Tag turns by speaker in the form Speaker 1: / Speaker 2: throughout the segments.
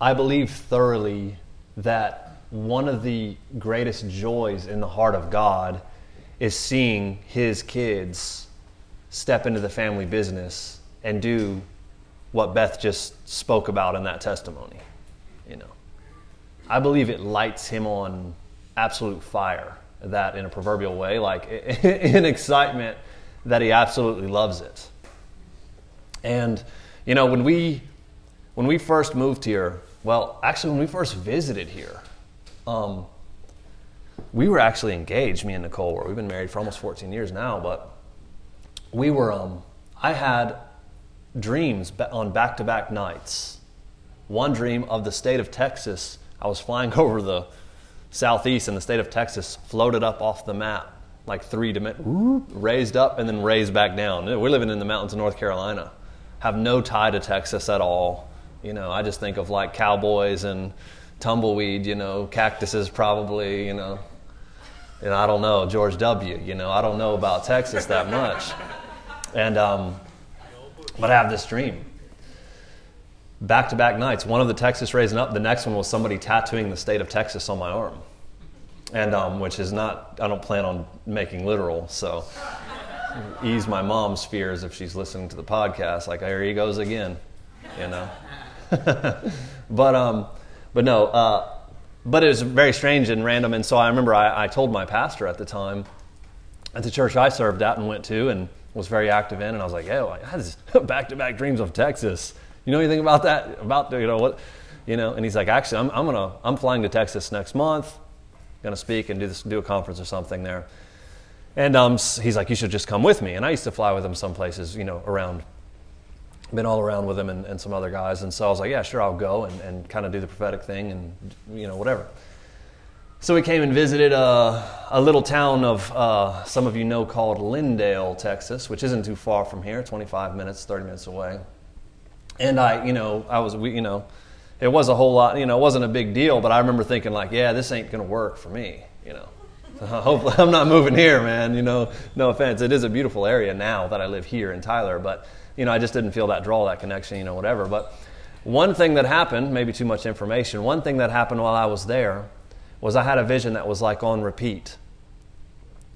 Speaker 1: I believe thoroughly that one of the greatest joys in the heart of God is seeing his kids step into the family business and do what Beth just spoke about in that testimony. You know, I believe it lights him on absolute fire, that in a proverbial way, like in excitement that he absolutely loves it. And you know, when we when we first moved here, well, actually, when we first visited here, um, we were actually engaged. Me and Nicole were. We've been married for almost 14 years now, but we were. Um, I had dreams on back-to-back nights. One dream of the state of Texas. I was flying over the southeast, and the state of Texas floated up off the map like three dimensions, raised up and then raised back down. We're living in the mountains of North Carolina, have no tie to Texas at all. You know, I just think of like cowboys and tumbleweed. You know, cactuses probably. You know, and I don't know George W. You know, I don't know about Texas that much, and um, but I have this dream. Back to back nights. One of the Texas raising up. The next one was somebody tattooing the state of Texas on my arm, and um, which is not. I don't plan on making literal. So ease my mom's fears if she's listening to the podcast. Like here he goes again, you know. but um, but no. Uh, but it was very strange and random. And so I remember I, I told my pastor at the time at the church I served at and went to and was very active in. And I was like, "Hey, I had back to back dreams of Texas. You know anything about that? About you know what? You know?" And he's like, "Actually, I'm, I'm gonna I'm flying to Texas next month. Gonna speak and do this do a conference or something there." And um, he's like, "You should just come with me." And I used to fly with him some places, you know, around been all around with him and, and, some other guys. And so I was like, yeah, sure, I'll go and, and kind of do the prophetic thing and, you know, whatever. So we came and visited a, a little town of, uh, some of you know, called Lindale, Texas, which isn't too far from here, 25 minutes, 30 minutes away. And I, you know, I was, you know, it was a whole lot, you know, it wasn't a big deal, but I remember thinking, like, yeah, this ain't going to work for me, you know. hopefully I'm not moving here, man, you know, no offense. It is a beautiful area now that I live here in Tyler, but you know, I just didn't feel that draw, that connection, you know, whatever. But one thing that happened, maybe too much information, one thing that happened while I was there was I had a vision that was like on repeat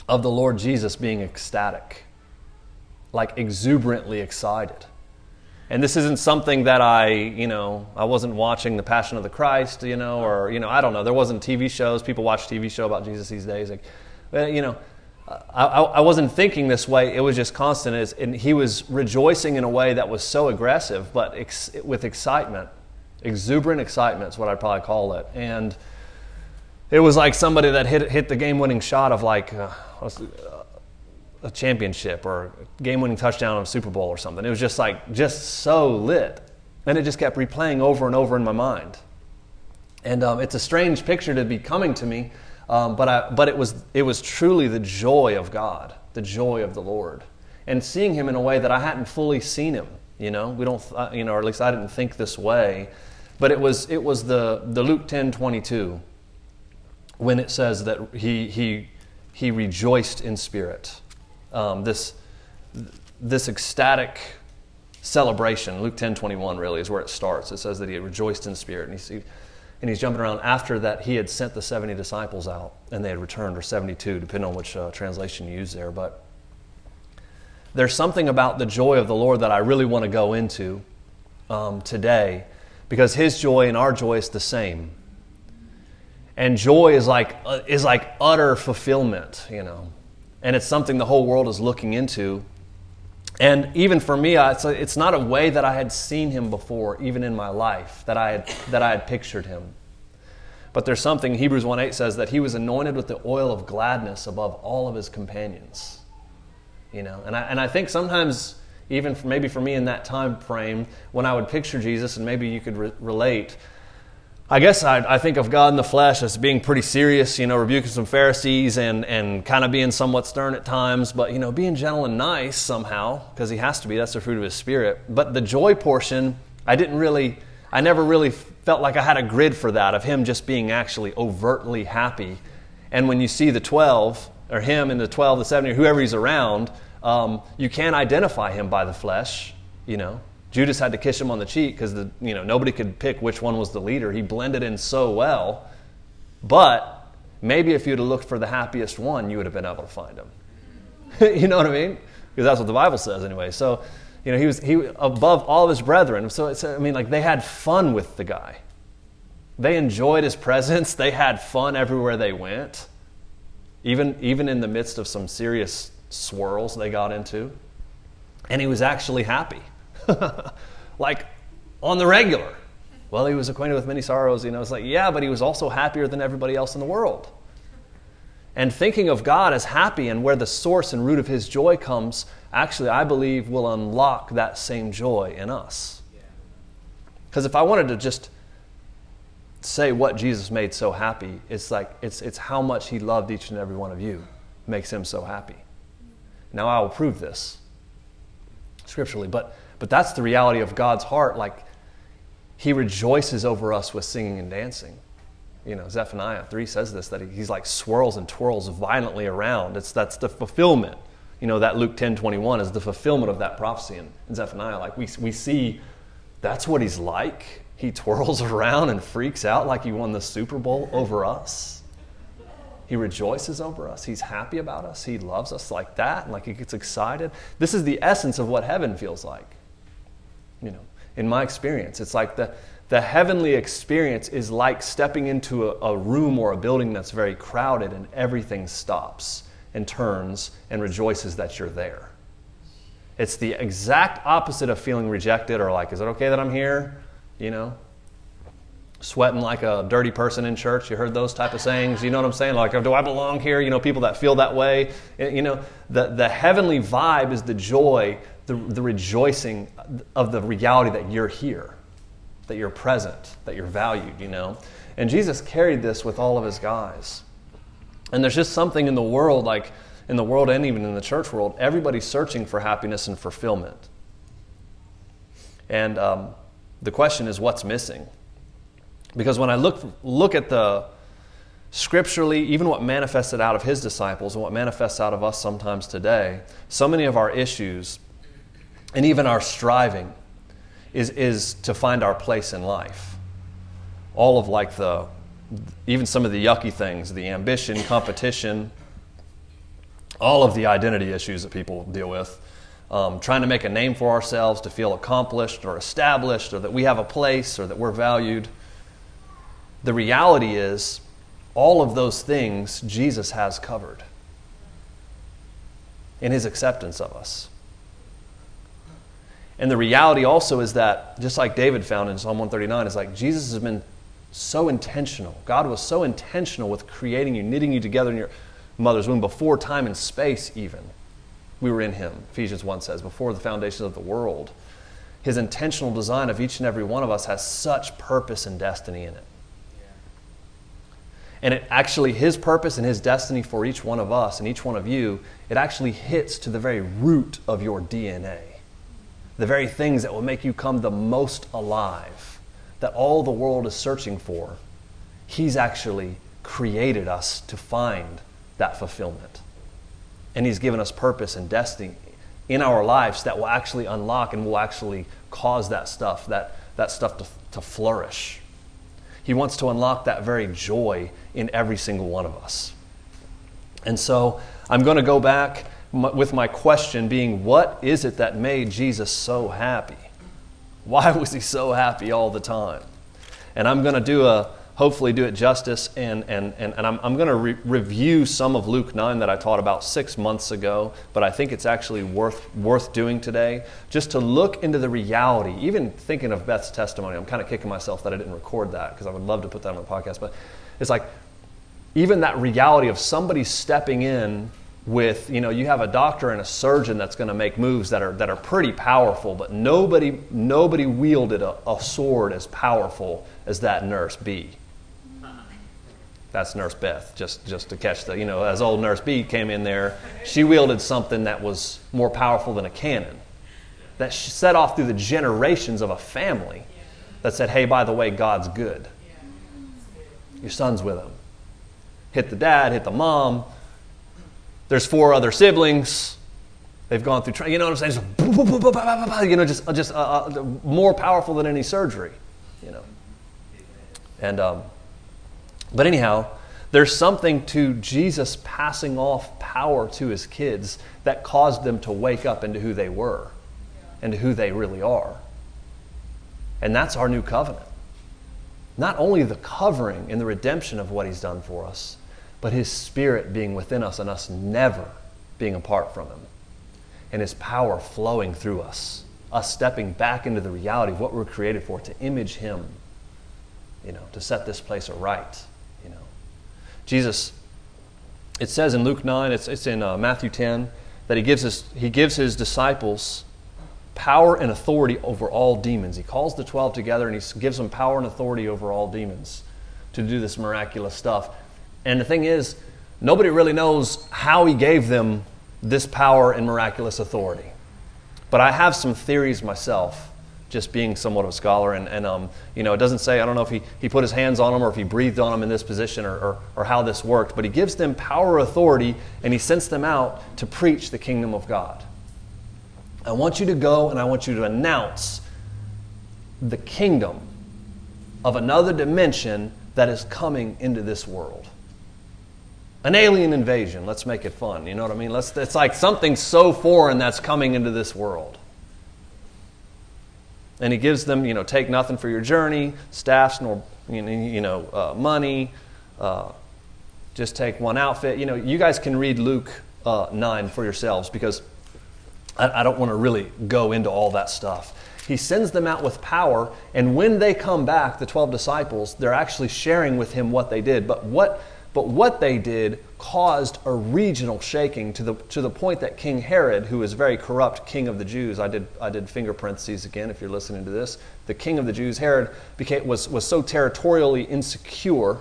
Speaker 1: of the Lord Jesus being ecstatic, like exuberantly excited. And this isn't something that I, you know, I wasn't watching The Passion of the Christ, you know, or, you know, I don't know. There wasn't TV shows. People watch TV show about Jesus these days. Like, you know, I, I, wasn't thinking this way. It was just constant. And he was rejoicing in a way that was so aggressive, but ex, with excitement. Exuberant excitement is what I'd probably call it. And it was like somebody that hit, hit the game winning shot of like uh, a championship or game winning touchdown of a Super Bowl or something. It was just like, just so lit. And it just kept replaying over and over in my mind. And um, it's a strange picture to be coming to me um, but I, but it, was, it was truly the joy of God, the joy of the Lord. And seeing him in a way that I hadn't fully seen him, you know, we don't, uh, you know, or at least I didn't think this way. But it was, it was the, the Luke 10 22 when it says that he, he, he rejoiced in spirit. Um, this, this ecstatic celebration, Luke 10 21 really is where it starts. It says that he rejoiced in spirit. And he, and he's jumping around after that he had sent the 70 disciples out and they had returned, or 72, depending on which uh, translation you use there. But there's something about the joy of the Lord that I really want to go into um, today because his joy and our joy is the same. And joy is like, uh, is like utter fulfillment, you know. And it's something the whole world is looking into and even for me, it's, not a way that I had seen him before, even in my life, that I had, that I had pictured him. But there's something, Hebrews 1 8 says that he was anointed with the oil of gladness above all of his companions. You know, and I, and I think sometimes, even for, maybe for me in that time frame, when I would picture Jesus, and maybe you could re- relate, I guess I, I, think of God in the flesh as being pretty serious, you know, rebuking some Pharisees and, and kind of being somewhat stern at times, but, you know, being gentle and nice somehow, because he has to be. That's the fruit of his spirit. But the joy portion, I didn't really, I never really felt like I had a grid for that, of him just being actually overtly happy. And when you see the 12, or him and the 12, the 70, or whoever he's around, um, you can't identify him by the flesh, you know. Judas had to kiss him on the cheek because you know nobody could pick which one was the leader. He blended in so well, but maybe if you'd have looked for the happiest one, you would have been able to find him. you know what I mean? Because that's what the Bible says anyway. So, you know, he was he above all of his brethren. So it's, I mean, like they had fun with the guy. They enjoyed his presence. They had fun everywhere they went, even even in the midst of some serious swirls they got into. And he was actually happy, like on the regular. Well, he was acquainted with many sorrows. You know, it's like yeah, but he was also happier than everybody else in the world. And thinking of God as happy and where the source and root of his joy comes, actually, I believe will unlock that same joy in us. Because if I wanted to just say what Jesus made so happy, it's like it's, it's how much he loved each and every one of you makes him so happy. Now I will prove this scripturally, but but that's the reality of God's heart. Like he rejoices over us with singing and dancing you know, Zephaniah 3 says this, that he's like swirls and twirls violently around. It's, that's the fulfillment. You know, that Luke 10 21 is the fulfillment of that prophecy in, in Zephaniah. Like we, we see that's what he's like. He twirls around and freaks out like he won the Super Bowl over us. He rejoices over us. He's happy about us. He loves us like that, like he gets excited. This is the essence of what heaven feels like. You know, in my experience, it's like the, the heavenly experience is like stepping into a, a, room or a building that's very crowded and everything stops and turns and rejoices that you're there. It's the exact opposite of feeling rejected or like, is it okay that I'm here? You know? Sweating like a dirty person in church. You heard those type of sayings. You know what I'm saying? Like, do I belong here? You know, people that feel that way. You know, the, the heavenly vibe is the joy, the, the rejoicing of the reality that you're here that you're present, that you're valued, you know? And Jesus carried this with all of his guys. And there's just something in the world, like in the world and even in the church world, everybody's searching for happiness and fulfillment. And um, the question is, what's missing? Because when I look, look at the scripturally, even what manifested out of his disciples and what manifests out of us sometimes today, so many of our issues and even our striving is, is to find our place in life. All of like the, even some of the yucky things, the ambition, competition, all of the identity issues that people deal with. Um, trying to make a name for ourselves, to feel accomplished or established, or that we have a place or that we're valued. The reality is, all of those things Jesus has covered in his acceptance of us. And the reality also is that, just like David found in Psalm 139, is like Jesus has been so intentional. God was so intentional with creating you, knitting you together in your mother's womb before time and space, even. We were in Him, Ephesians 1 says, before the foundations of the world. His intentional design of each and every one of us has such purpose and destiny in it. And it actually, His purpose and His destiny for each one of us and each one of you, it actually hits to the very root of your DNA the very things that will make you come the most alive, that all the world is searching for, He's actually created us to find that fulfillment. And He's given us purpose and destiny in our lives that will actually unlock and will actually cause that stuff, that, that stuff to, to flourish. He wants to unlock that very joy in every single one of us. And so I'm going to go back with my question being, what is it that made Jesus so happy? Why was he so happy all the time? And I'm going to do a, hopefully do it justice, and, and, and, and I'm, I'm going to re- review some of Luke 9 that I taught about six months ago, but I think it's actually worth, worth doing today, just to look into the reality. Even thinking of Beth's testimony, I'm kind of kicking myself that I didn't record that because I would love to put that on the podcast, but it's like, even that reality of somebody stepping in with you know you have a doctor and a surgeon that's going to make moves that are that are pretty powerful but nobody nobody wielded a, a sword as powerful as that nurse b. That's nurse beth just just to catch the you know as old nurse b came in there she wielded something that was more powerful than a cannon. That set off through the generations of a family that said hey by the way god's good. Your son's with him. Hit the dad hit the mom there's four other siblings. They've gone through, you know what I'm saying? Just, you know, just, just uh, uh, more powerful than any surgery, you know. And, um, but anyhow, there's something to Jesus passing off power to his kids that caused them to wake up into who they were and who they really are. And that's our new covenant. Not only the covering and the redemption of what he's done for us, but his spirit being within us and us never being apart from him. And his power flowing through us, us stepping back into the reality of what we're created for, to image him, you know, to set this place aright, you know. Jesus, it says in Luke 9, it's, it's in uh, Matthew 10, that he gives, his, he gives his disciples power and authority over all demons. He calls the 12 together and he gives them power and authority over all demons to do this miraculous stuff. And the thing is, nobody really knows how he gave them this power and miraculous authority. But I have some theories myself, just being somewhat of a scholar. And, and um, you know, it doesn't say, I don't know if he, he put his hands on them or if he breathed on them in this position or, or, or how this worked, but he gives them power, authority, and he sends them out to preach the kingdom of God. I want you to go and I want you to announce the kingdom of another dimension that is coming into this world. An alien invasion, let's make it fun. You know what I mean? Let's, it's like something so foreign that's coming into this world. And he gives them, you know, take nothing for your journey, staffs, nor, you know, uh, money, uh, just take one outfit. You know, you guys can read Luke uh, 9 for yourselves because I, I don't want to really go into all that stuff. He sends them out with power, and when they come back, the 12 disciples, they're actually sharing with him what they did. But what, but what they did caused a regional shaking to the, to the point that King Herod, who was very corrupt king of the Jews, I did, I did finger parentheses again if you're listening to this, the king of the Jews, Herod, became, was, was so territorially insecure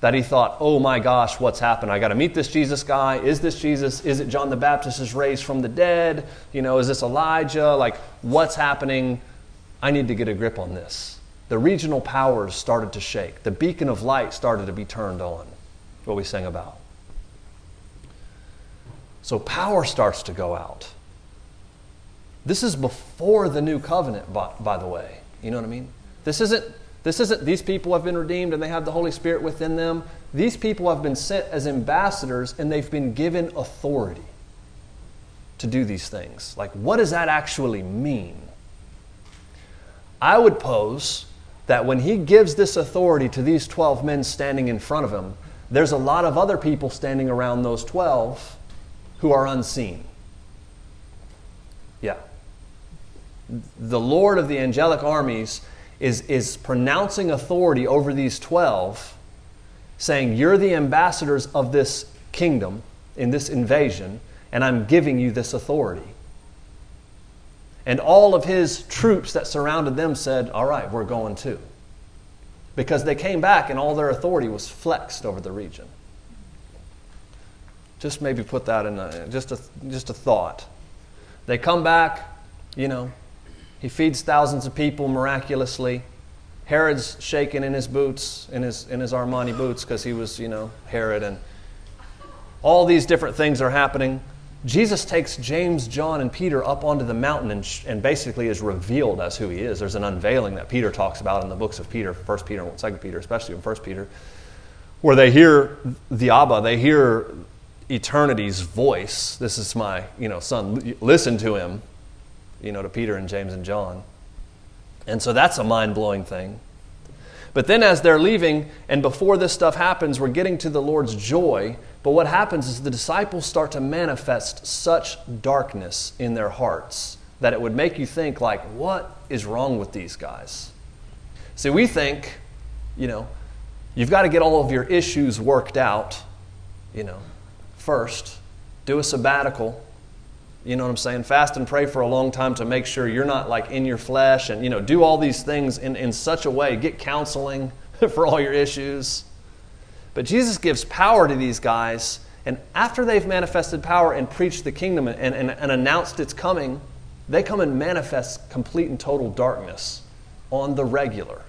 Speaker 1: that he thought, oh my gosh, what's happened? I got to meet this Jesus guy. Is this Jesus? Is it John the Baptist is raised from the dead? You know, is this Elijah? Like, what's happening? I need to get a grip on this. The regional powers started to shake. The beacon of light started to be turned on. What we sang about. So power starts to go out. This is before the new covenant, by, by the way. You know what I mean? This isn't this isn't these people have been redeemed and they have the Holy Spirit within them. These people have been sent as ambassadors and they've been given authority to do these things. Like, what does that actually mean? I would pose that when he gives this authority to these 12 men standing in front of him, there's a lot of other people standing around those 12 who are unseen. Yeah. The Lord of the angelic armies is, is pronouncing authority over these 12, saying, You're the ambassadors of this kingdom in this invasion, and I'm giving you this authority. And all of his troops that surrounded them said, All right, we're going too. Because they came back and all their authority was flexed over the region. Just maybe put that in a, just, a, just a thought. They come back, you know, he feeds thousands of people miraculously. Herod's shaking in his boots, in his, in his Armani boots, because he was, you know, Herod. And all these different things are happening. Jesus takes James, John, and Peter up onto the mountain and, and basically is revealed as who he is. There's an unveiling that Peter talks about in the books of Peter, 1 Peter and 2 Peter, especially in 1 Peter, where they hear the Abba, they hear eternity's voice. This is my, you know, son. Listen to him you know, to Peter and James and John. And so that's a mind blowing thing. But then as they're leaving, and before this stuff happens, we're getting to the Lord's joy. But what happens is the disciples start to manifest such darkness in their hearts that it would make you think, like, what is wrong with these guys? See, we think, you know, you've got to get all of your issues worked out, you know, first. Do a sabbatical, you know what I'm saying? Fast and pray for a long time to make sure you're not like in your flesh and, you know, do all these things in, in such a way. Get counseling for all your issues. But Jesus gives power to these guys, and after they've manifested power and preached the kingdom and, and, and announced its coming, they come and manifest complete and total darkness on the regular.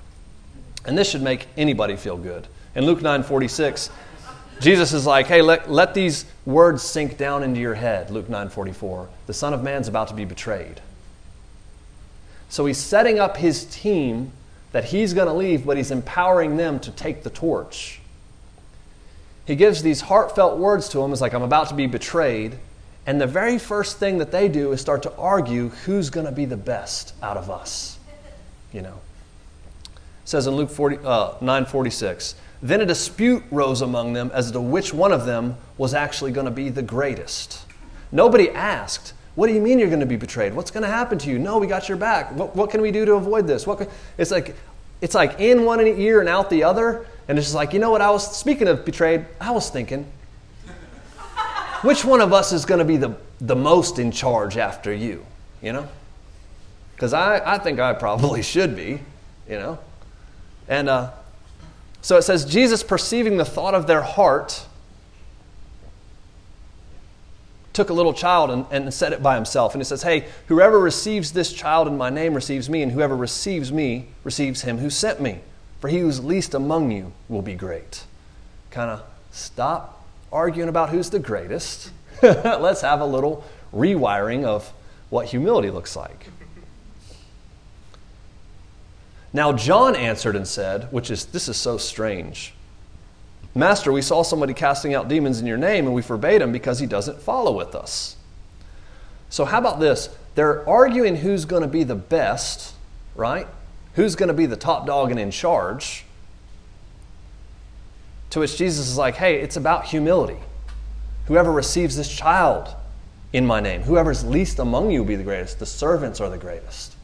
Speaker 1: And this should make anybody feel good. In Luke 9 46, Jesus is like, hey, let, let these words sink down into your head, Luke 9:44. The Son of Man's about to be betrayed. So he's setting up his team that he's going to leave, but he's empowering them to take the torch. He gives these heartfelt words to them. It's like, I'm about to be betrayed. And the very first thing that they do is start to argue who's going to be the best out of us. You know. It says in Luke 40, uh, 9:46, then a dispute rose among them as to which one of them was actually going to be the greatest. Nobody asked, What do you mean you're going to be betrayed? What's going to happen to you? No, we got your back. What, what can we do to avoid this? What it's, like, it's like in one ear and out the other. And it's just like, you know what? I was, speaking of betrayed, I was thinking, which one of us is going to be the, the most in charge after you? You know? Because I, I think I probably should be, you know? And, uh, so it says, Jesus, perceiving the thought of their heart, took a little child and, and set it by himself. And he says, Hey, whoever receives this child in my name receives me, and whoever receives me receives him who sent me. For he who's least among you will be great. Kind of stop arguing about who's the greatest. Let's have a little rewiring of what humility looks like. Now John answered and said, which is, this is so strange. Master, we saw somebody casting out demons in your name and we forbade him because he doesn't follow with us. So, how about this? They're arguing who's going to be the best, right? Who's going to be the top dog and in charge? To which Jesus is like, hey, it's about humility. Whoever receives this child in my name, whoever's least among you will be the greatest. The servants are the greatest.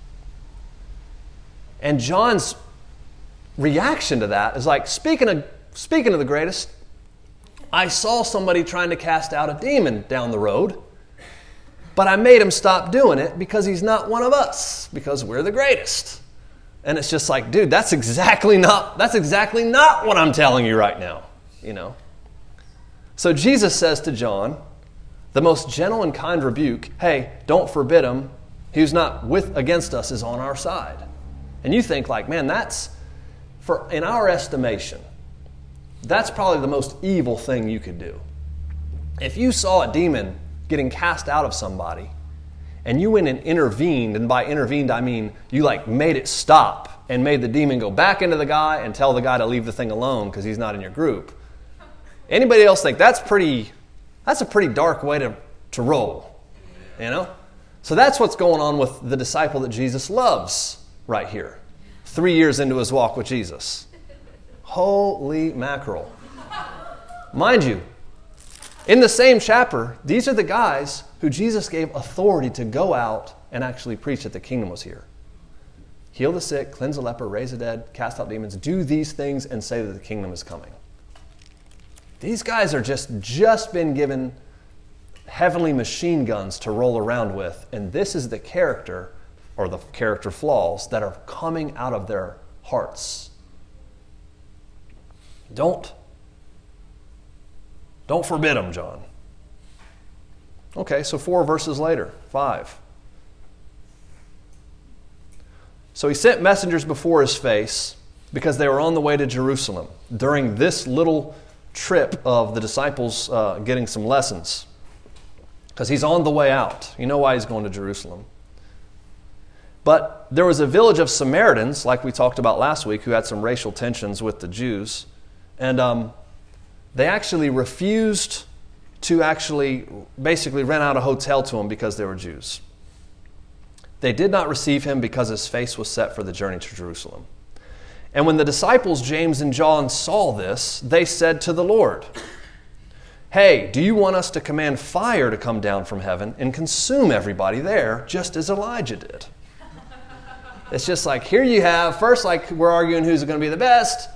Speaker 1: And John's reaction to that is like, speaking of, speaking of the greatest, I saw somebody trying to cast out a demon down the road, but I made him stop doing it because he's not one of us, because we're the greatest. And it's just like, dude, that's exactly not that's exactly not what I'm telling you right now, you know. So Jesus says to John, the most gentle and kind rebuke, hey, don't forbid him. He who's not with against us is on our side. And you think, like, man, that's, for, in our estimation, that's probably the most evil thing you could do. If you saw a demon getting cast out of somebody, and you went and intervened, and by intervened I mean you like made it stop and made the demon go back into the guy and tell the guy to leave the thing alone because he's not in your group. Anybody else think that's pretty that's a pretty dark way to, to roll. You know? So that's what's going on with the disciple that Jesus loves right here, three years into his walk with Jesus. Holy mackerel. Mind you, in the same chapter, these are the guys who Jesus gave authority to go out and actually preach that the kingdom was here. Heal the sick, cleanse the leper, raise the dead, cast out demons, do these things and say that the kingdom is coming. These guys are just just been given heavenly machine guns to roll around with, and this is the character or the character flaws that are coming out of their hearts. Don't don't forbid them, John. Okay, so four verses later, five. So he sent messengers before his face because they were on the way to Jerusalem during this little trip of the disciples uh, getting some lessons. Because he's on the way out. You know why he's going to Jerusalem. But there was a village of Samaritans, like we talked about last week, who had some racial tensions with the Jews. And um, they actually refused to actually basically rent out a hotel to him because they were Jews. They did not receive him because his face was set for the journey to Jerusalem. And when the disciples, James and John, saw this, they said to the Lord, Hey, do you want us to command fire to come down from heaven and consume everybody there, just as Elijah did? It's just like, here you have, first, like we're arguing who's going to be the best.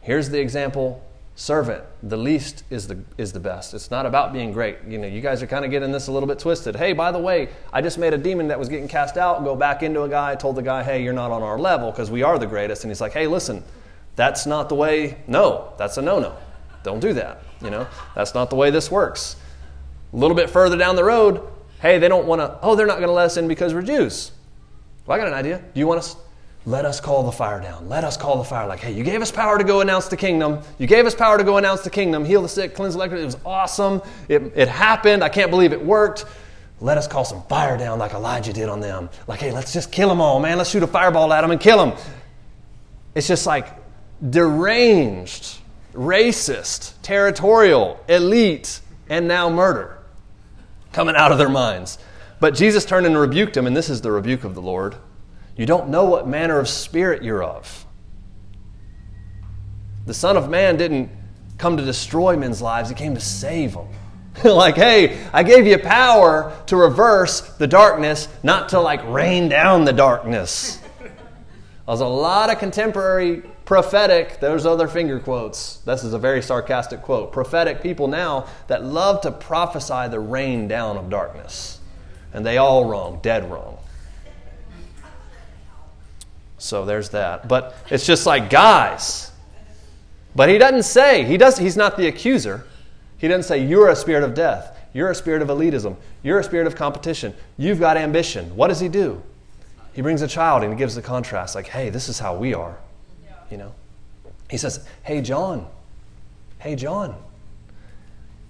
Speaker 1: Here's the example servant. The least is the, is the best. It's not about being great. You know, you guys are kind of getting this a little bit twisted. Hey, by the way, I just made a demon that was getting cast out go back into a guy, told the guy, hey, you're not on our level because we are the greatest. And he's like, hey, listen, that's not the way, no, that's a no no. Don't do that. You know, that's not the way this works. A little bit further down the road, hey, they don't want to, oh, they're not going to let us in because we're Jews. Well, I got an idea. Do you want us? Let us call the fire down. Let us call the fire. Like, hey, you gave us power to go announce the kingdom. You gave us power to go announce the kingdom, heal the sick, cleanse the leprosy. It was awesome. It, it happened. I can't believe it worked. Let us call some fire down like Elijah did on them. Like, hey, let's just kill them all, man. Let's shoot a fireball at them and kill them. It's just like deranged, racist, territorial, elite, and now murder coming out of their minds. But Jesus turned and rebuked them, and this is the rebuke of the Lord. You don't know what manner of spirit you're of. The Son of Man didn't come to destroy men's lives, He came to save them. like, hey, I gave you power to reverse the darkness, not to like rain down the darkness. There's a lot of contemporary prophetic, those other finger quotes. This is a very sarcastic quote. Prophetic people now that love to prophesy the rain down of darkness. And they all wrong, dead wrong. So there's that. But it's just like, guys. But he doesn't say, he does, he's not the accuser. He doesn't say, you're a spirit of death. You're a spirit of elitism. You're a spirit of competition. You've got ambition. What does he do? He brings a child and he gives the contrast like, hey, this is how we are. You know? He says, hey, John. Hey, John.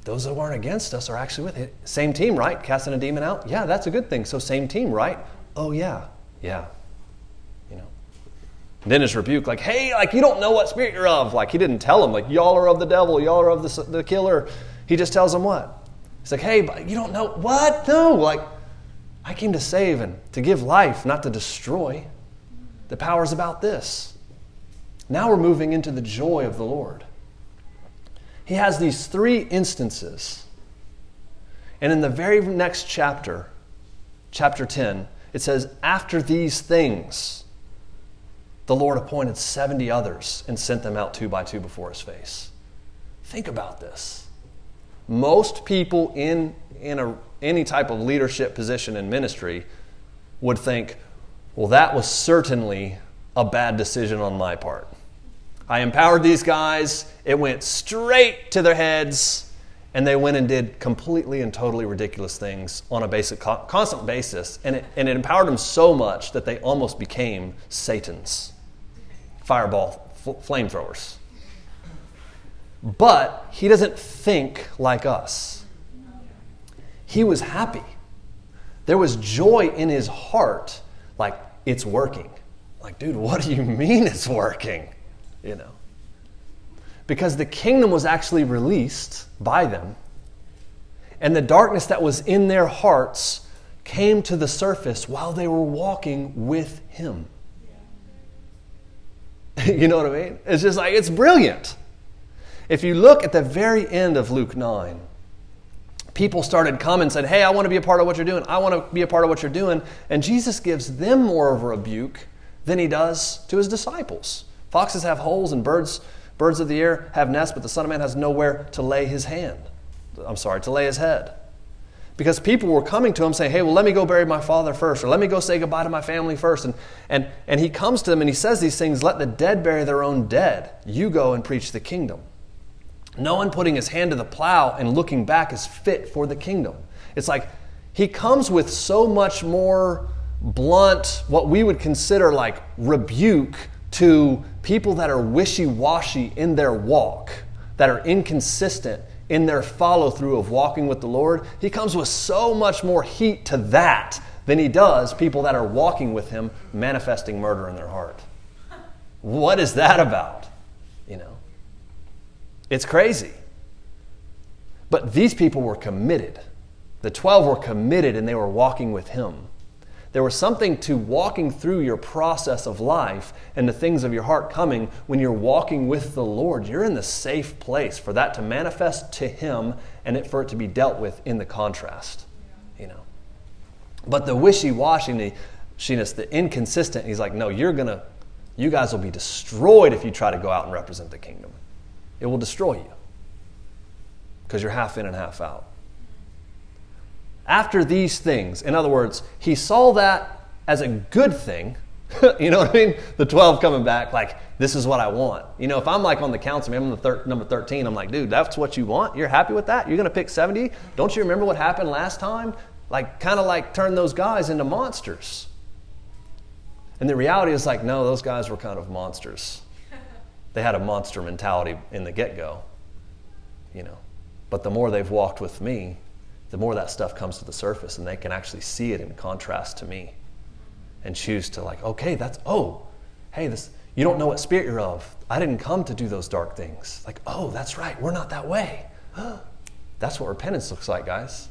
Speaker 1: Those that weren't against us are actually with it. Same team, right? Casting a demon out? Yeah, that's a good thing. So, same team, right? Oh, yeah. Yeah. Then his rebuke, like, hey, like, you don't know what spirit you're of. Like, he didn't tell him, like, y'all are of the devil, y'all are of the, the killer. He just tells him what? He's like, hey, but you don't know. What? No. Like, I came to save and to give life, not to destroy. The power's about this. Now we're moving into the joy of the Lord. He has these three instances. And in the very next chapter, chapter 10, it says, after these things, the Lord appointed 70 others and sent them out two by two before his face. Think about this. Most people in, in a, any type of leadership position in ministry would think, well, that was certainly a bad decision on my part. I empowered these guys, it went straight to their heads, and they went and did completely and totally ridiculous things on a basic, constant basis. And it, and it empowered them so much that they almost became Satan's fireball flamethrowers. But he doesn't think like us. He was happy. There was joy in his heart, like, it's working. Like, dude, what do you mean it's working? You know? Because the kingdom was actually released by them, and the darkness that was in their hearts came to the surface while they were walking with him. you know what I mean? It's just like, it's brilliant. If you look at the very end of Luke 9, people started coming and said, Hey, I want to be a part of what you're doing. I want to be a part of what you're doing. And Jesus gives them more of a rebuke than he does to his disciples. Foxes have holes and birds, birds of the air have nests, but the Son of Man has nowhere to lay his hand. I'm sorry, to lay his head because people were coming to him saying, Hey, well, let me go bury my father first, or let me go say goodbye to my family first. And, and, and he comes to them and he says these things let the dead bury their own dead. You go and preach the kingdom. No one putting his hand to the plow and looking back is fit for the kingdom. It's like he comes with so much more blunt, what we would consider like rebuke to people that are wishy washy in their walk, that are inconsistent in their follow through of walking with the Lord, he comes with so much more heat to that than he does people that are walking with him manifesting murder in their heart. What is that about? You know, it's crazy. But these people were committed. The 12 were committed and they were walking with him. There was something to walking through your process of life and the things of your heart coming when you're walking with the Lord. You're in the safe place for that to manifest to Him and it, for it to be dealt with in the contrast. You know. But the wishy-washy, the the inconsistent, he's like, no, you're gonna, you guys will be destroyed if you try to go out and represent the kingdom. It will destroy you. Because you're half in and half out after these things. In other words, he saw that as a good thing. you know what I mean? The 12 coming back, like, this is what I want. You know, if I'm like on the council, I'm the thir- number 13, I'm like, dude, that's what you want? You're happy with that? You're going to pick 70? Don't you remember what happened last time? Like, kind of like turn those guys into monsters. And the reality is like, no, those guys were kind of monsters. They had a monster mentality in the get go, you know. But the more they've walked with me, the more that stuff comes to the surface and they can actually see it in contrast to me and choose to like okay that's oh hey this you don't know what spirit you're of. I didn't come to do those dark things. Like oh that's right we're not that way. That's what repentance looks like guys.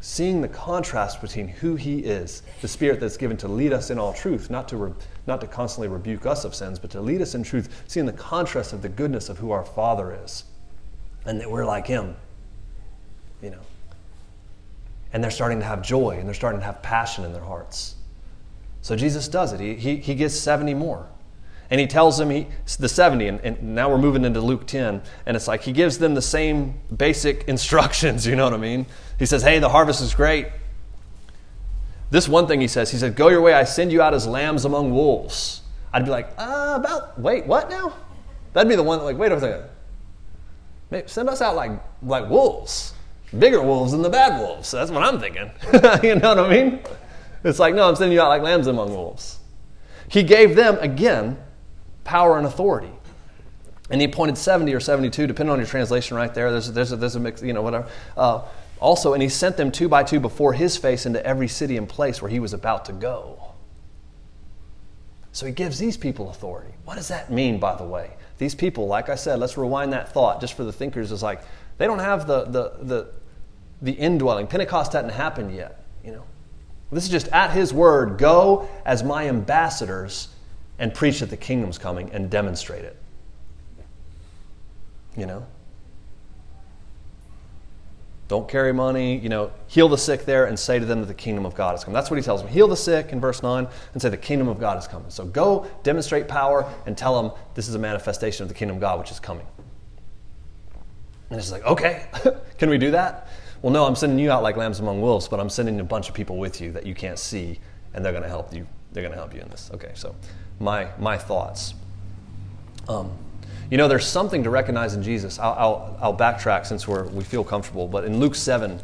Speaker 1: Seeing the contrast between who he is the spirit that's given to lead us in all truth not to re- not to constantly rebuke us of sins but to lead us in truth seeing the contrast of the goodness of who our father is and that we're like him you know and they're starting to have joy and they're starting to have passion in their hearts. So Jesus does it. He, he, he gets 70 more. And he tells them he, the 70, and, and now we're moving into Luke 10, and it's like he gives them the same basic instructions, you know what I mean? He says, Hey, the harvest is great. This one thing he says, he said, Go your way, I send you out as lambs among wolves. I'd be like, uh, about, wait, what now? That'd be the one, like, wait a second. Send us out like, like wolves bigger wolves than the bad wolves. That's what I'm thinking. you know what I mean? It's like, no, I'm sending you out like lambs among wolves. He gave them, again, power and authority. And he appointed 70 or 72, depending on your translation right there. There's, there's, a, there's a mix, you know, whatever. Uh, also, and he sent them two by two before his face into every city and place where he was about to go. So he gives these people authority. What does that mean, by the way? These people, like I said, let's rewind that thought just for the thinkers, is like they don't have the, the, the, the indwelling. Pentecost hadn't happened yet, you know. This is just at his word, go as my ambassadors and preach that the kingdom's coming and demonstrate it. You know? Don't carry money, you know, heal the sick there and say to them that the kingdom of God is coming. That's what he tells them. Heal the sick in verse 9 and say the kingdom of God is coming. So go demonstrate power and tell them this is a manifestation of the kingdom of God which is coming. And it's like, okay, can we do that? Well, no, I'm sending you out like lambs among wolves, but I'm sending a bunch of people with you that you can't see, and they're going to help you. They're going to help you in this. Okay, so my my thoughts. Um, you know, there's something to recognize in Jesus. I'll, I'll, I'll backtrack since we're, we feel comfortable, but in Luke 7,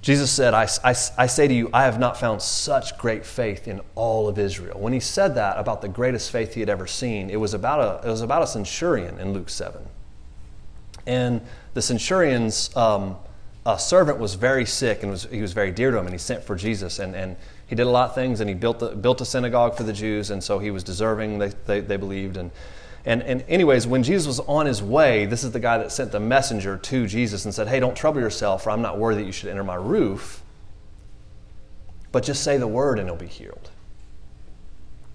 Speaker 1: Jesus said, I, I, I, say to you, I have not found such great faith in all of Israel. When he said that about the greatest faith he had ever seen, it was about a, it was about a centurion in Luke 7. And the centurion's um, a servant was very sick and was, he was very dear to him, and he sent for Jesus. And, and he did a lot of things, and he built, the, built a synagogue for the Jews, and so he was deserving, they, they, they believed. And, and, and, anyways, when Jesus was on his way, this is the guy that sent the messenger to Jesus and said, Hey, don't trouble yourself, for I'm not worthy that you should enter my roof, but just say the word and he'll be healed.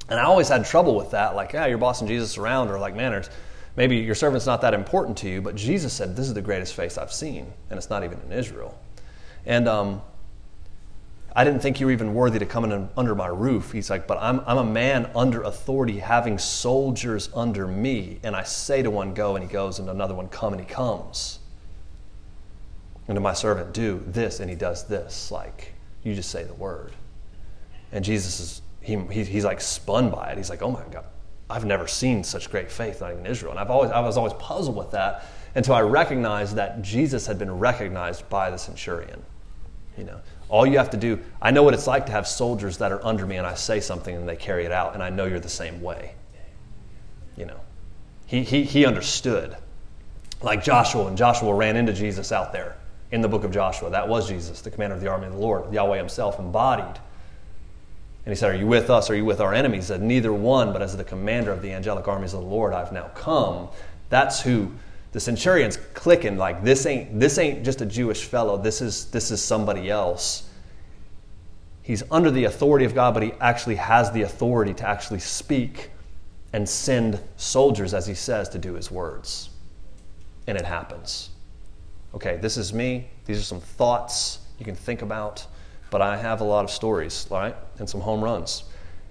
Speaker 1: And I always had trouble with that, like, yeah, you're bossing Jesus around, or like, man, there's Maybe your servant's not that important to you, but Jesus said, This is the greatest face I've seen, and it's not even in Israel. And um, I didn't think you were even worthy to come in under my roof. He's like, But I'm, I'm a man under authority, having soldiers under me. And I say to one, Go, and he goes, and another one, Come, and he comes. And to my servant, Do this, and he does this. Like, you just say the word. And Jesus is, he, he, he's like spun by it. He's like, Oh my God I've never seen such great faith, not even in Israel. And I've always, I was always puzzled with that until I recognized that Jesus had been recognized by the centurion. You know, all you have to do, I know what it's like to have soldiers that are under me and I say something and they carry it out, and I know you're the same way. You know, he, he, he understood. Like Joshua, and Joshua ran into Jesus out there in the book of Joshua. That was Jesus, the commander of the army of the Lord, Yahweh himself embodied and he said, Are you with us are you with our enemies? He said, Neither one, but as the commander of the angelic armies of the Lord, I've now come. That's who the centurion's clicking like this ain't this ain't just a Jewish fellow. This is this is somebody else. He's under the authority of God, but he actually has the authority to actually speak and send soldiers, as he says, to do his words. And it happens. Okay, this is me. These are some thoughts you can think about but I have a lot of stories, right? And some home runs.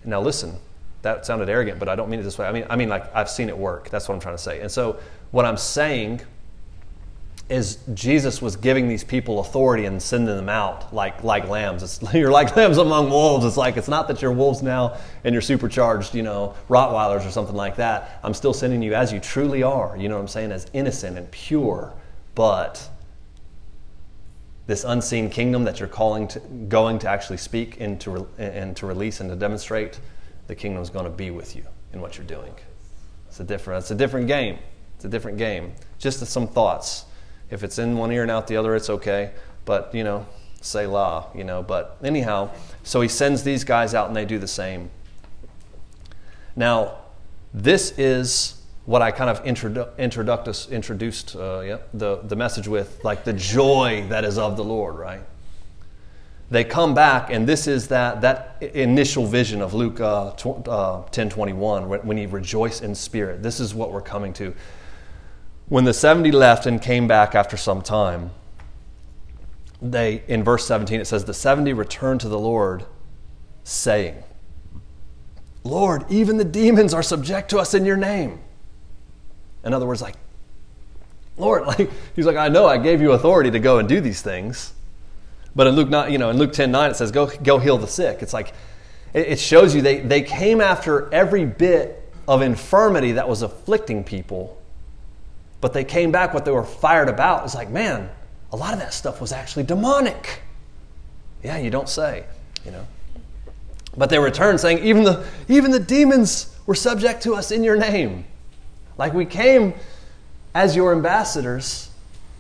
Speaker 1: Now listen, that sounded arrogant, but I don't mean it this way. I mean, I mean like I've seen it work. That's what I'm trying to say. And so what I'm saying is Jesus was giving these people authority and sending them out like like lambs. It's, you're like lambs among wolves. It's like it's not that you're wolves now and you're supercharged, you know, Rottweilers or something like that. I'm still sending you as you truly are. You know what I'm saying? As innocent and pure, but this unseen kingdom that you're calling to, going to actually speak and to, and to release and to demonstrate the kingdom's going to be with you in what you're doing. It's a different, it's a different game. It's a different game. Just some thoughts. If it's in one ear and out the other, it's okay. But, you know, say la, you know. But anyhow, so he sends these guys out and they do the same. Now, this is what I kind of introdu- introduced, introduced uh, yeah, the, the message with, like the joy that is of the Lord, right? They come back, and this is that, that initial vision of Luke uh, tw- uh, 10 21, when you rejoice in spirit. This is what we're coming to. When the 70 left and came back after some time, they, in verse 17, it says, The 70 returned to the Lord, saying, Lord, even the demons are subject to us in your name. In other words, like, Lord, like he's like, I know I gave you authority to go and do these things. But in Luke 9, you know, in Luke 10 9, it says, go, go heal the sick. It's like it, shows you they, they came after every bit of infirmity that was afflicting people, but they came back what they were fired about. It's like, man, a lot of that stuff was actually demonic. Yeah, you don't say, you know. But they returned saying, even the, even the demons were subject to us in your name. Like we came as your ambassadors,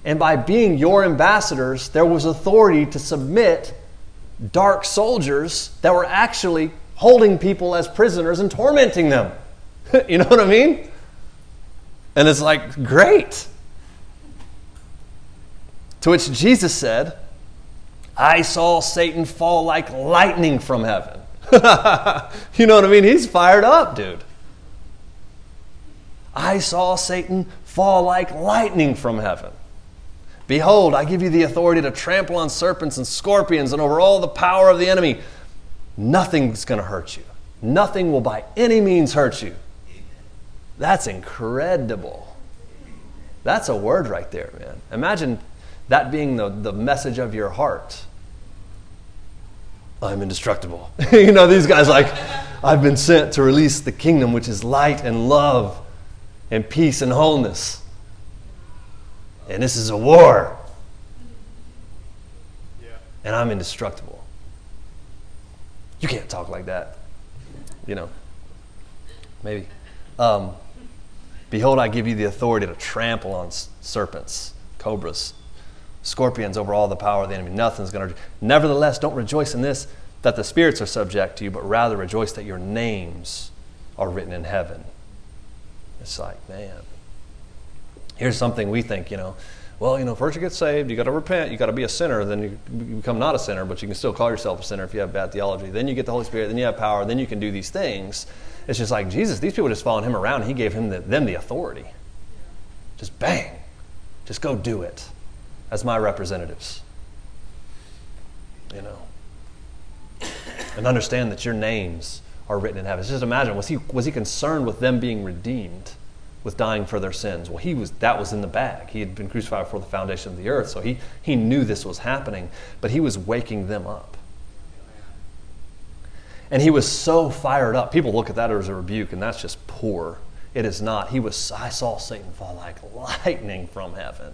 Speaker 1: and by being your ambassadors, there was authority to submit dark soldiers that were actually holding people as prisoners and tormenting them. you know what I mean? And it's like, great. To which Jesus said, I saw Satan fall like lightning from heaven. you know what I mean? He's fired up, dude. I saw Satan fall like lightning from heaven. Behold, I give you the authority to trample on serpents and scorpions and over all the power of the enemy. Nothing's going to hurt you. Nothing will by any means hurt you. That's incredible. That's a word right there, man. Imagine that being the, the message of your heart. I'm indestructible. you know, these guys like, I've been sent to release the kingdom, which is light and love and peace and wholeness. And this is a war. Yeah. And I'm indestructible. You can't talk like that. You know, maybe. Um, Behold, I give you the authority to trample on serpents, cobras, scorpions over all the power of the enemy. Nothing's going to. Nevertheless, don't rejoice in this that the spirits are subject to you, but rather rejoice that your names are written in heaven. It's like, man, here's something we think, you know, well, you know, first you get saved, you got to repent, you got to be a sinner, then you become not a sinner, but you can still call yourself a sinner if you have bad theology. Then you get the Holy Spirit, then you have power, then you can do these things. It's just like Jesus, these people just following him around, he gave him the, them the authority. Just bang, just go do it as my representatives. You know. And understand that your names are written in heaven. Just imagine, was he, was he concerned with them being redeemed, with dying for their sins? Well, he was, that was in the bag. He had been crucified before the foundation of the earth, so he, he knew this was happening, but he was waking them up. And he was so fired up. People look at that as a rebuke, and that's just poor. It is not. He was, I saw Satan fall like lightning from heaven.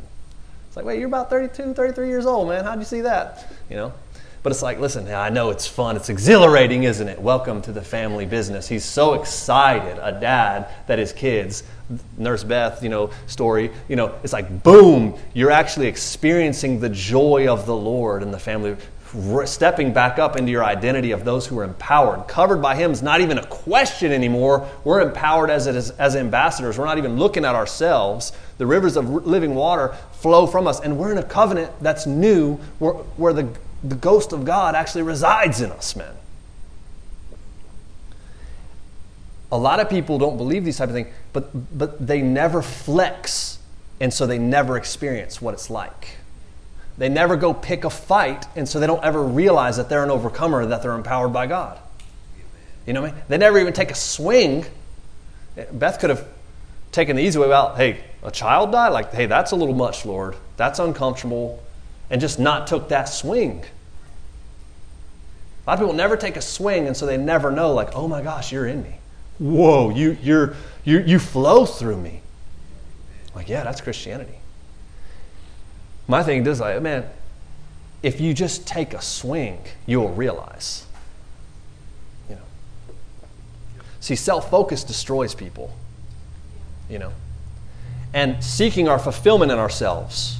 Speaker 1: It's like, wait, you're about 32, 33 years old, man. How'd you see that? You know? But it's like, listen, I know it's fun. It's exhilarating, isn't it? Welcome to the family business. He's so excited, a dad, that his kids, Nurse Beth, you know, story, you know, it's like, boom, you're actually experiencing the joy of the Lord and the family. Stepping back up into your identity of those who are empowered. Covered by Him is not even a question anymore. We're empowered as, as ambassadors. We're not even looking at ourselves. The rivers of living water flow from us, and we're in a covenant that's new where, where the the ghost of God actually resides in us, man. A lot of people don't believe these type of things, but, but they never flex, and so they never experience what it's like. They never go pick a fight, and so they don't ever realize that they're an overcomer, that they're empowered by God. You know what I mean? They never even take a swing. Beth could have taken the easy way out. Hey, a child died? Like, hey, that's a little much, Lord. That's uncomfortable and just not took that swing. A lot of people never take a swing, and so they never know, like, oh my gosh, you're in me. Whoa, you, you're, you, you flow through me. Like, yeah, that's Christianity. My thing is like, man, if you just take a swing, you'll realize. You know. See, self focus destroys people, you know. And seeking our fulfillment in ourselves.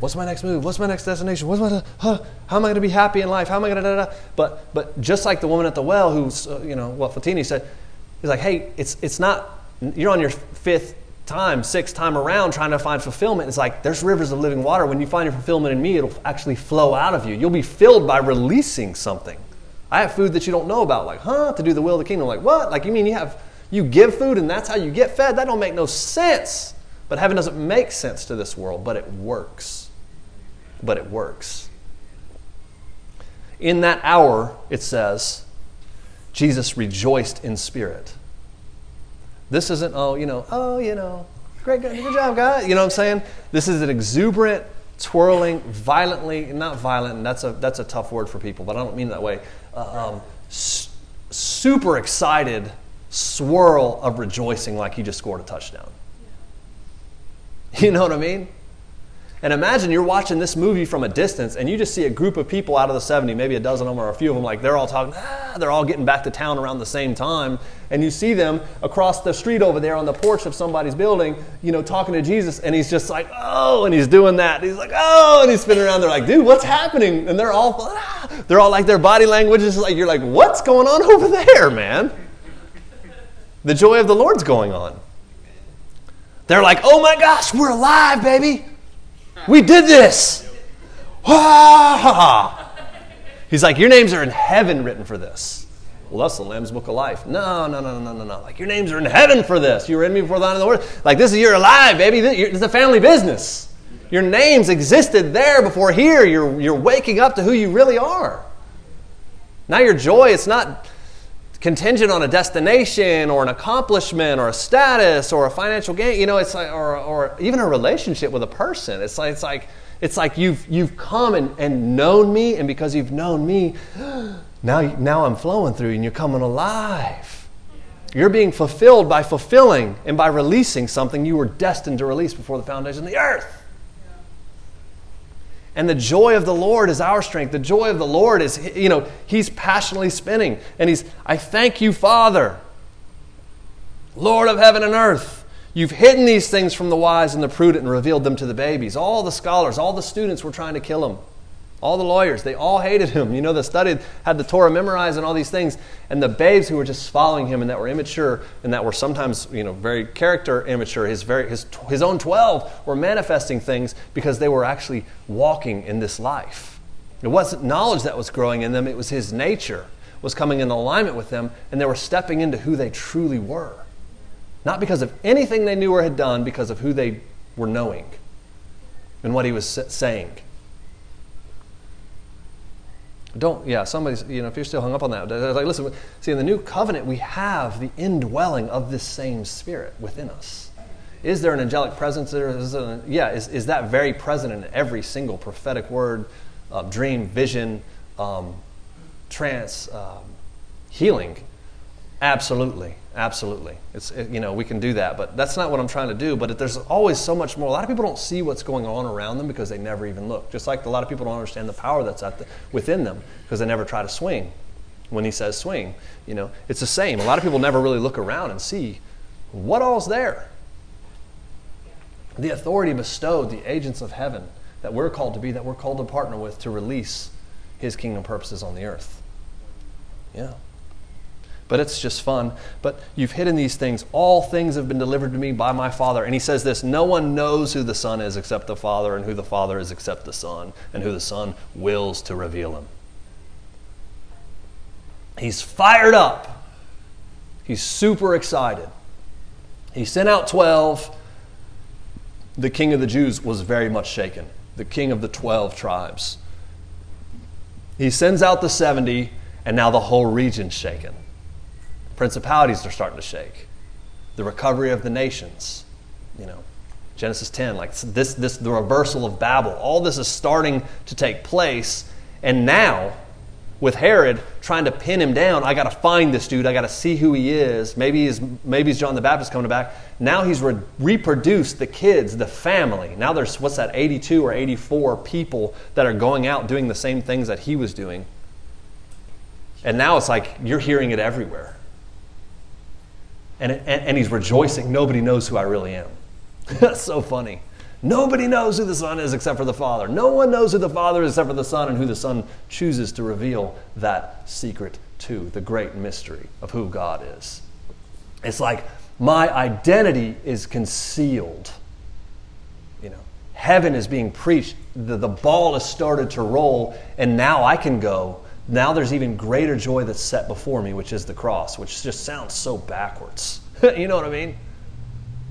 Speaker 1: What's my next move? What's my next destination? What's my, huh, how am I going to be happy in life? How am I going to, da, da, da? But, but just like the woman at the well who's, uh, you know, what Fotini said, he's like, hey, it's, it's not, you're on your fifth time, sixth time around trying to find fulfillment. It's like there's rivers of living water. When you find your fulfillment in me, it'll actually flow out of you. You'll be filled by releasing something. I have food that you don't know about, like, huh, to do the will of the kingdom. Like, what? Like, you mean you have, you give food and that's how you get fed? That don't make no sense. But heaven doesn't make sense to this world, but it works. But it works. In that hour, it says, Jesus rejoiced in spirit. This isn't, oh, you know, oh, you know, great, good, good job, God. You know what I'm saying? This is an exuberant, twirling, violently, not violent, and that's a, that's a tough word for people, but I don't mean that way. Uh, um, super excited swirl of rejoicing like he just scored a touchdown. You know what I mean? And imagine you're watching this movie from a distance and you just see a group of people out of the 70, maybe a dozen of them or a few of them, like they're all talking, ah, they're all getting back to town around the same time. And you see them across the street over there on the porch of somebody's building, you know, talking to Jesus. And he's just like, oh, and he's doing that. He's like, oh, and he's spinning around. They're like, dude, what's happening? And they're all, ah, they're all like, their body language is like, you're like, what's going on over there, man? The joy of the Lord's going on. They're like, oh my gosh, we're alive, baby. We did this. He's like, Your names are in heaven written for this. Well, that's the Lamb's Book of Life. No, no, no, no, no, no. Like, your names are in heaven for this. You were in me before the line of the word. Like, this is, you're alive, baby. Is a family business. Your names existed there before here. You're, you're waking up to who you really are. Now, your joy, it's not contingent on a destination or an accomplishment or a status or a financial gain you know it's like or, or even a relationship with a person. It's like it's like it's like you've you've come and, and known me and because you've known me now now i'm flowing through you and you're coming alive. You're being fulfilled by fulfilling and by releasing something you were destined to release before the foundation of the earth and the joy of the Lord is our strength. The joy of the Lord is, you know, He's passionately spinning. And He's, I thank you, Father, Lord of heaven and earth. You've hidden these things from the wise and the prudent and revealed them to the babies. All the scholars, all the students were trying to kill him. All the lawyers, they all hated him. You know, they studied, had the Torah memorized and all these things. And the babes who were just following him and that were immature and that were sometimes, you know, very character immature, his, very, his, his own 12 were manifesting things because they were actually walking in this life. It wasn't knowledge that was growing in them, it was his nature was coming in alignment with them, and they were stepping into who they truly were. Not because of anything they knew or had done, because of who they were knowing and what he was saying. Don't, yeah, somebody's, you know, if you're still hung up on that, like, listen, see, in the new covenant, we have the indwelling of this same spirit within us. Is there an angelic presence there? Is a, yeah, is, is that very present in every single prophetic word, uh, dream, vision, um, trance, um, healing? Absolutely, absolutely. It's it, you know we can do that, but that's not what I'm trying to do. But there's always so much more. A lot of people don't see what's going on around them because they never even look. Just like a lot of people don't understand the power that's at the, within them because they never try to swing. When he says swing, you know it's the same. A lot of people never really look around and see what all's there. The authority bestowed, the agents of heaven that we're called to be, that we're called to partner with to release His kingdom purposes on the earth. Yeah but it's just fun. But you've hidden these things. All things have been delivered to me by my Father. And he says this No one knows who the Son is except the Father, and who the Father is except the Son, and who the Son wills to reveal him. He's fired up. He's super excited. He sent out 12. The king of the Jews was very much shaken, the king of the 12 tribes. He sends out the 70, and now the whole region's shaken. Principalities are starting to shake. The recovery of the nations, you know, Genesis 10, like this, this, the reversal of Babel. All this is starting to take place. And now, with Herod trying to pin him down, I got to find this dude. I got to see who he is. Maybe he's, maybe he's John the Baptist coming back. Now he's re- reproduced the kids, the family. Now there's, what's that, 82 or 84 people that are going out doing the same things that he was doing. And now it's like you're hearing it everywhere. And, and, and he's rejoicing. Nobody knows who I really am. That's so funny. Nobody knows who the Son is except for the Father. No one knows who the Father is except for the Son and who the Son chooses to reveal that secret to, the great mystery of who God is. It's like my identity is concealed. You know, heaven is being preached. The, the ball has started to roll, and now I can go. Now there's even greater joy that's set before me, which is the cross, which just sounds so backwards. you know what I mean?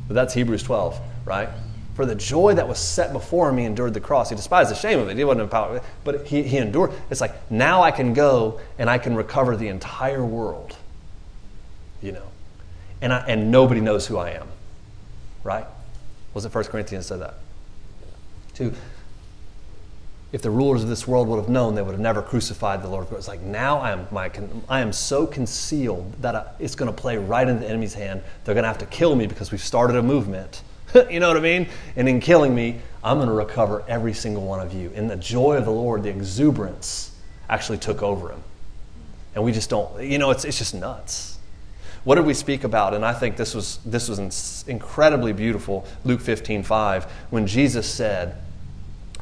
Speaker 1: But that's Hebrews 12, right? For the joy that was set before him, he endured the cross. He despised the shame of it. He wasn't empowered, but he, he endured. It's like now I can go and I can recover the entire world. You know, and I, and nobody knows who I am. Right? Was it First Corinthians said that? Two. If the rulers of this world would have known, they would have never crucified the Lord. It's like now I am my I am so concealed that it's going to play right into the enemy's hand. They're going to have to kill me because we've started a movement you know what I mean? And in killing me, I'm going to recover every single one of you. And the joy of the Lord, the exuberance, actually took over him. And we just don't, you know, it's, it's just nuts. What did we speak about? And I think this was, this was incredibly beautiful, Luke 15 5, when Jesus said,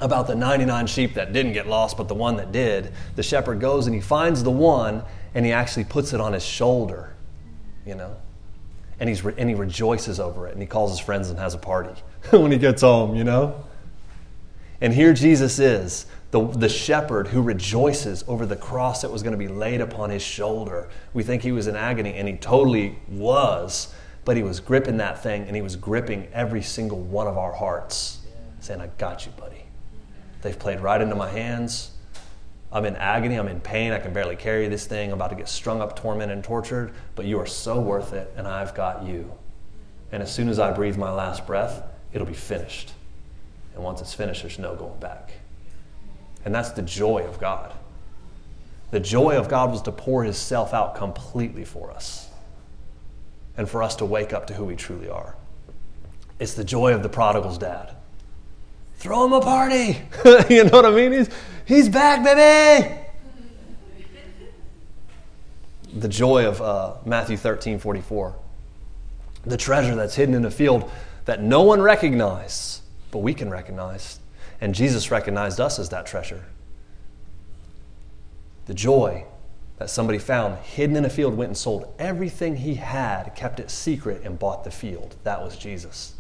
Speaker 1: about the 99 sheep that didn't get lost, but the one that did, the shepherd goes and he finds the one and he actually puts it on his shoulder, you know? and, he's re- and he rejoices over it and he calls his friends and has a party when he gets home, you know? And here Jesus is, the, the shepherd who rejoices over the cross that was going to be laid upon his shoulder. We think he was in agony, and he totally was, but he was gripping that thing and he was gripping every single one of our hearts, saying, I got you, buddy. They've played right into my hands. I'm in agony, I'm in pain, I can barely carry this thing, I'm about to get strung up, tormented, and tortured, but you are so worth it, and I've got you. And as soon as I breathe my last breath, it'll be finished. And once it's finished, there's no going back. And that's the joy of God. The joy of God was to pour His self out completely for us and for us to wake up to who we truly are. It's the joy of the prodigal's dad. Throw him a party. you know what I mean? He's, He's back, baby! The joy of uh, Matthew 13 44. The treasure that's hidden in a field that no one recognizes, but we can recognize. And Jesus recognized us as that treasure. The joy that somebody found hidden in a field went and sold everything he had, kept it secret, and bought the field. That was Jesus.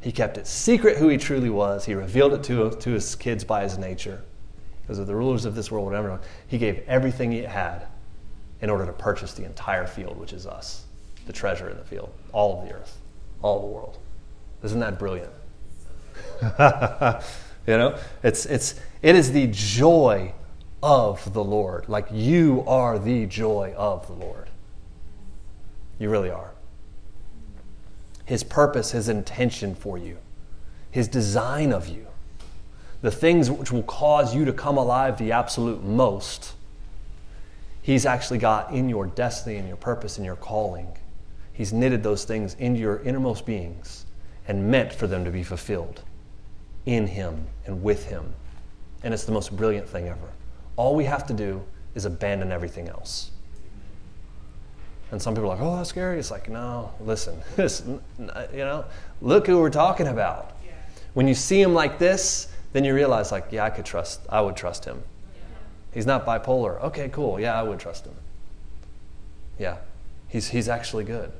Speaker 1: He kept it secret who he truly was. He revealed it to, to his kids by his nature. Because of the rulers of this world, whatever, he gave everything he had in order to purchase the entire field, which is us, the treasure in the field, all of the earth, all the world. Isn't that brilliant? you know, it's, it's, it is the joy of the Lord. Like you are the joy of the Lord. You really are. His purpose, His intention for you, His design of you, the things which will cause you to come alive the absolute most. He's actually got in your destiny and your purpose and your calling. He's knitted those things into your innermost beings and meant for them to be fulfilled in Him and with Him. And it's the most brilliant thing ever. All we have to do is abandon everything else. And some people are like, oh, that's scary. It's like, no, listen, you know, look who we're talking about. Yeah. When you see him like this, then you realize, like, yeah, I could trust, I would trust him. Yeah. He's not bipolar. Okay, cool. Yeah, I would trust him. Yeah, he's, he's actually good.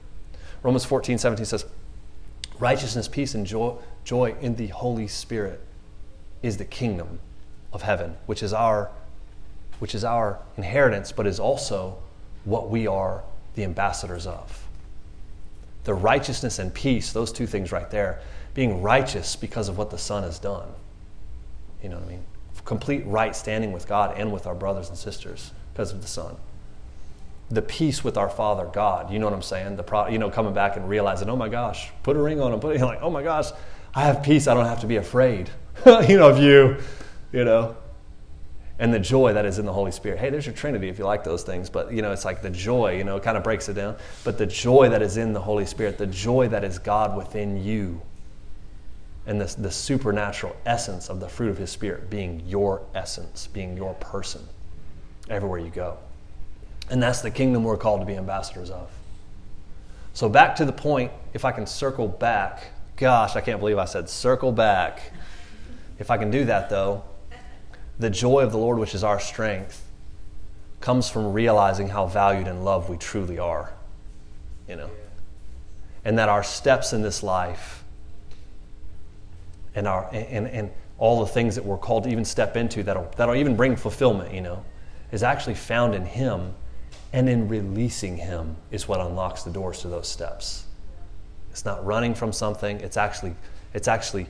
Speaker 1: Romans 14, 17 says, righteousness, peace, and joy, joy in the Holy Spirit is the kingdom of heaven, which is our, which is our inheritance, but is also what we are the ambassadors of. The righteousness and peace, those two things right there, being righteous because of what the Son has done. You know what I mean? Complete right standing with God and with our brothers and sisters because of the Son. The peace with our Father God. You know what I'm saying? The pro, you know, coming back and realizing, oh my gosh, put a ring on him. Put it like, oh my gosh, I have peace. I don't have to be afraid. you know, of you. You know, and the joy that is in the Holy Spirit. Hey, there's your Trinity if you like those things, but you know, it's like the joy, you know, it kind of breaks it down. But the joy that is in the Holy Spirit, the joy that is God within you, and the, the supernatural essence of the fruit of His Spirit being your essence, being your person everywhere you go. And that's the kingdom we're called to be ambassadors of. So, back to the point, if I can circle back, gosh, I can't believe I said circle back. If I can do that, though, the joy of the Lord, which is our strength, comes from realizing how valued and loved we truly are. You know? And that our steps in this life and, our, and, and all the things that we're called to even step into that'll, that'll even bring fulfillment, you know, is actually found in Him. And in releasing Him is what unlocks the doors to those steps. It's not running from something, it's actually, it's actually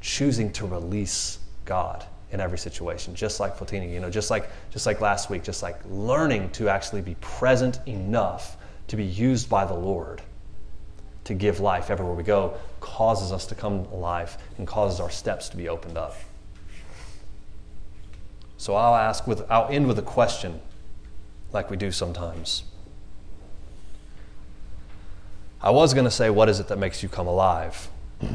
Speaker 1: choosing to release God in every situation, just like Fotini, you know, just like, just like last week, just like learning to actually be present enough to be used by the Lord to give life everywhere we go causes us to come alive and causes our steps to be opened up. So I'll ask with I'll end with a question like we do sometimes. I was going to say, what is it that makes you come alive?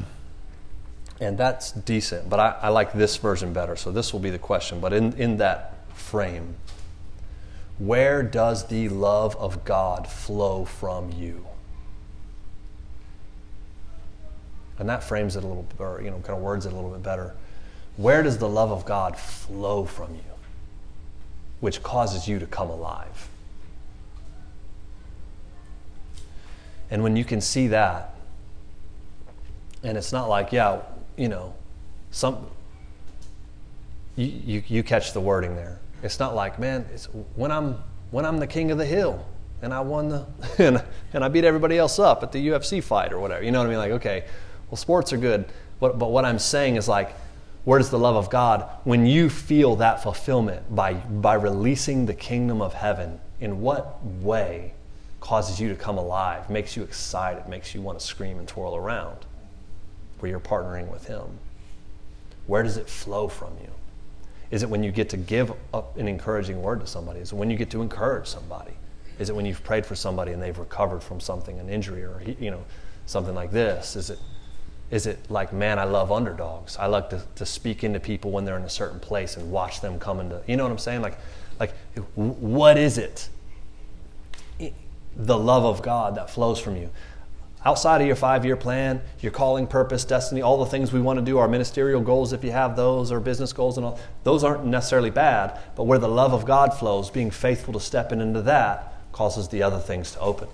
Speaker 1: And that's decent, but I, I, like this version better, so this will be the question. But in, in that frame, where does the love of God flow from you? And that frames it a little, or you know, kind of words it a little bit better. Where does the love of God flow from you, which causes you to come alive? And when you can see that, and it's not like, yeah, you know, some you, you, you catch the wording there. It's not like, man, it's when I'm when I'm the king of the hill and I won the and, and I beat everybody else up at the UFC fight or whatever. You know what I mean? Like, okay, well, sports are good, but, but what I'm saying is like, where does the love of God when you feel that fulfillment by by releasing the kingdom of heaven? In what way causes you to come alive, makes you excited, makes you want to scream and twirl around? Where you're partnering with Him? Where does it flow from you? Is it when you get to give up an encouraging word to somebody? Is it when you get to encourage somebody? Is it when you've prayed for somebody and they've recovered from something, an injury or you know something like this? Is it is it like, man, I love underdogs. I like to, to speak into people when they're in a certain place and watch them come into, you know what I'm saying? Like, like, what is it? The love of God that flows from you outside of your five year plan, your calling, purpose, destiny, all the things we want to do, our ministerial goals, if you have those, or business goals and all, those aren't necessarily bad, but where the love of God flows, being faithful to step in into that causes the other things to open.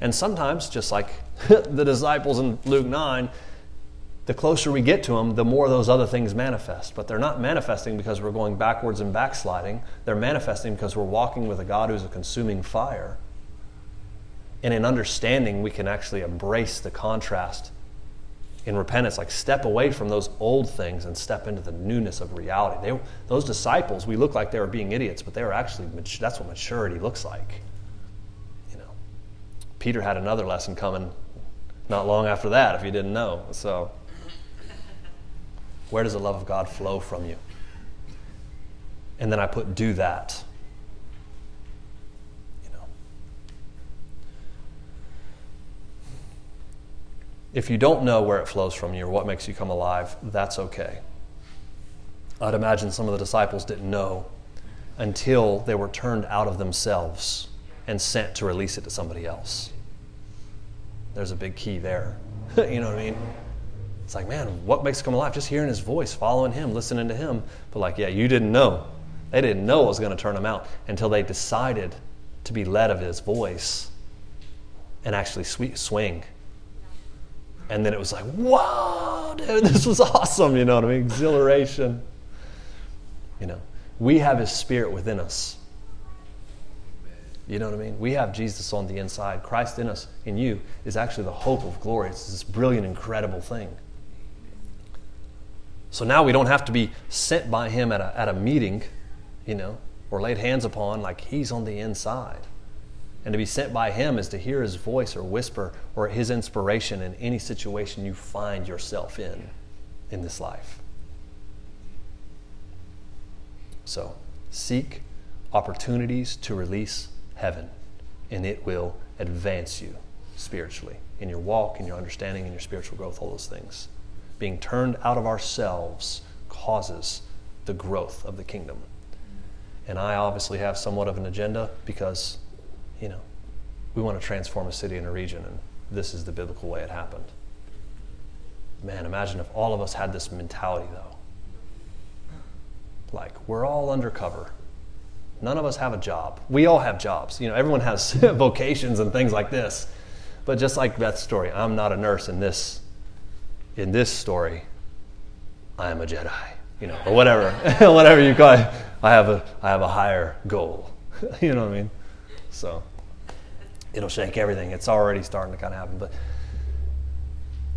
Speaker 1: And sometimes, just like the disciples in Luke 9, the closer we get to them, the more those other things manifest. But they're not manifesting because we're going backwards and backsliding. They're manifesting because we're walking with a God who's a consuming fire and in understanding, we can actually embrace the contrast in repentance, like step away from those old things and step into the newness of reality. They, those disciples, we look like they were being idiots, but they were actually, that's what maturity looks like. You know, Peter had another lesson coming not long after that, if you didn't know. So, where does the love of God flow from you? And then I put, do that. If you don't know where it flows from you or what makes you come alive, that's okay. I'd imagine some of the disciples didn't know until they were turned out of themselves and sent to release it to somebody else. There's a big key there. you know what I mean? It's like, man, what makes it come alive? Just hearing his voice, following him, listening to him. But, like, yeah, you didn't know. They didn't know it was going to turn them out until they decided to be led of his voice and actually swing and then it was like, whoa, dude, this was awesome. You know what I mean? Exhilaration. You know, we have His Spirit within us. You know what I mean? We have Jesus on the inside. Christ in us, in you, is actually the hope of glory. It's this brilliant, incredible thing. So now we don't have to be sent by Him at a, at a meeting, you know, or laid hands upon, like He's on the inside. And to be sent by Him is to hear His voice or whisper or His inspiration in any situation you find yourself in in this life. So, seek opportunities to release heaven, and it will advance you spiritually in your walk, in your understanding, in your spiritual growth, all those things. Being turned out of ourselves causes the growth of the kingdom. And I obviously have somewhat of an agenda because you know, we want to transform a city and a region, and this is the biblical way it happened. Man, imagine if all of us had this mentality, though. Like, we're all undercover. None of us have a job. We all have jobs. You know, everyone has vocations and things like this. But just like Beth's story, I'm not a nurse in this in this story. I am a Jedi, you know, or whatever, whatever you call it. I have a I have a higher goal. you know what I mean? So it'll shake everything. It's already starting to kind of happen. But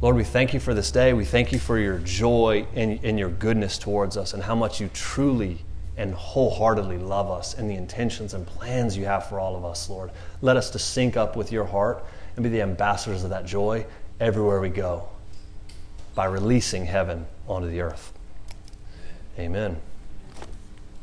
Speaker 1: Lord, we thank you for this day. We thank you for your joy and, and your goodness towards us and how much you truly and wholeheartedly love us and the intentions and plans you have for all of us, Lord. Let us to sync up with your heart and be the ambassadors of that joy everywhere we go by releasing heaven onto the earth. Amen.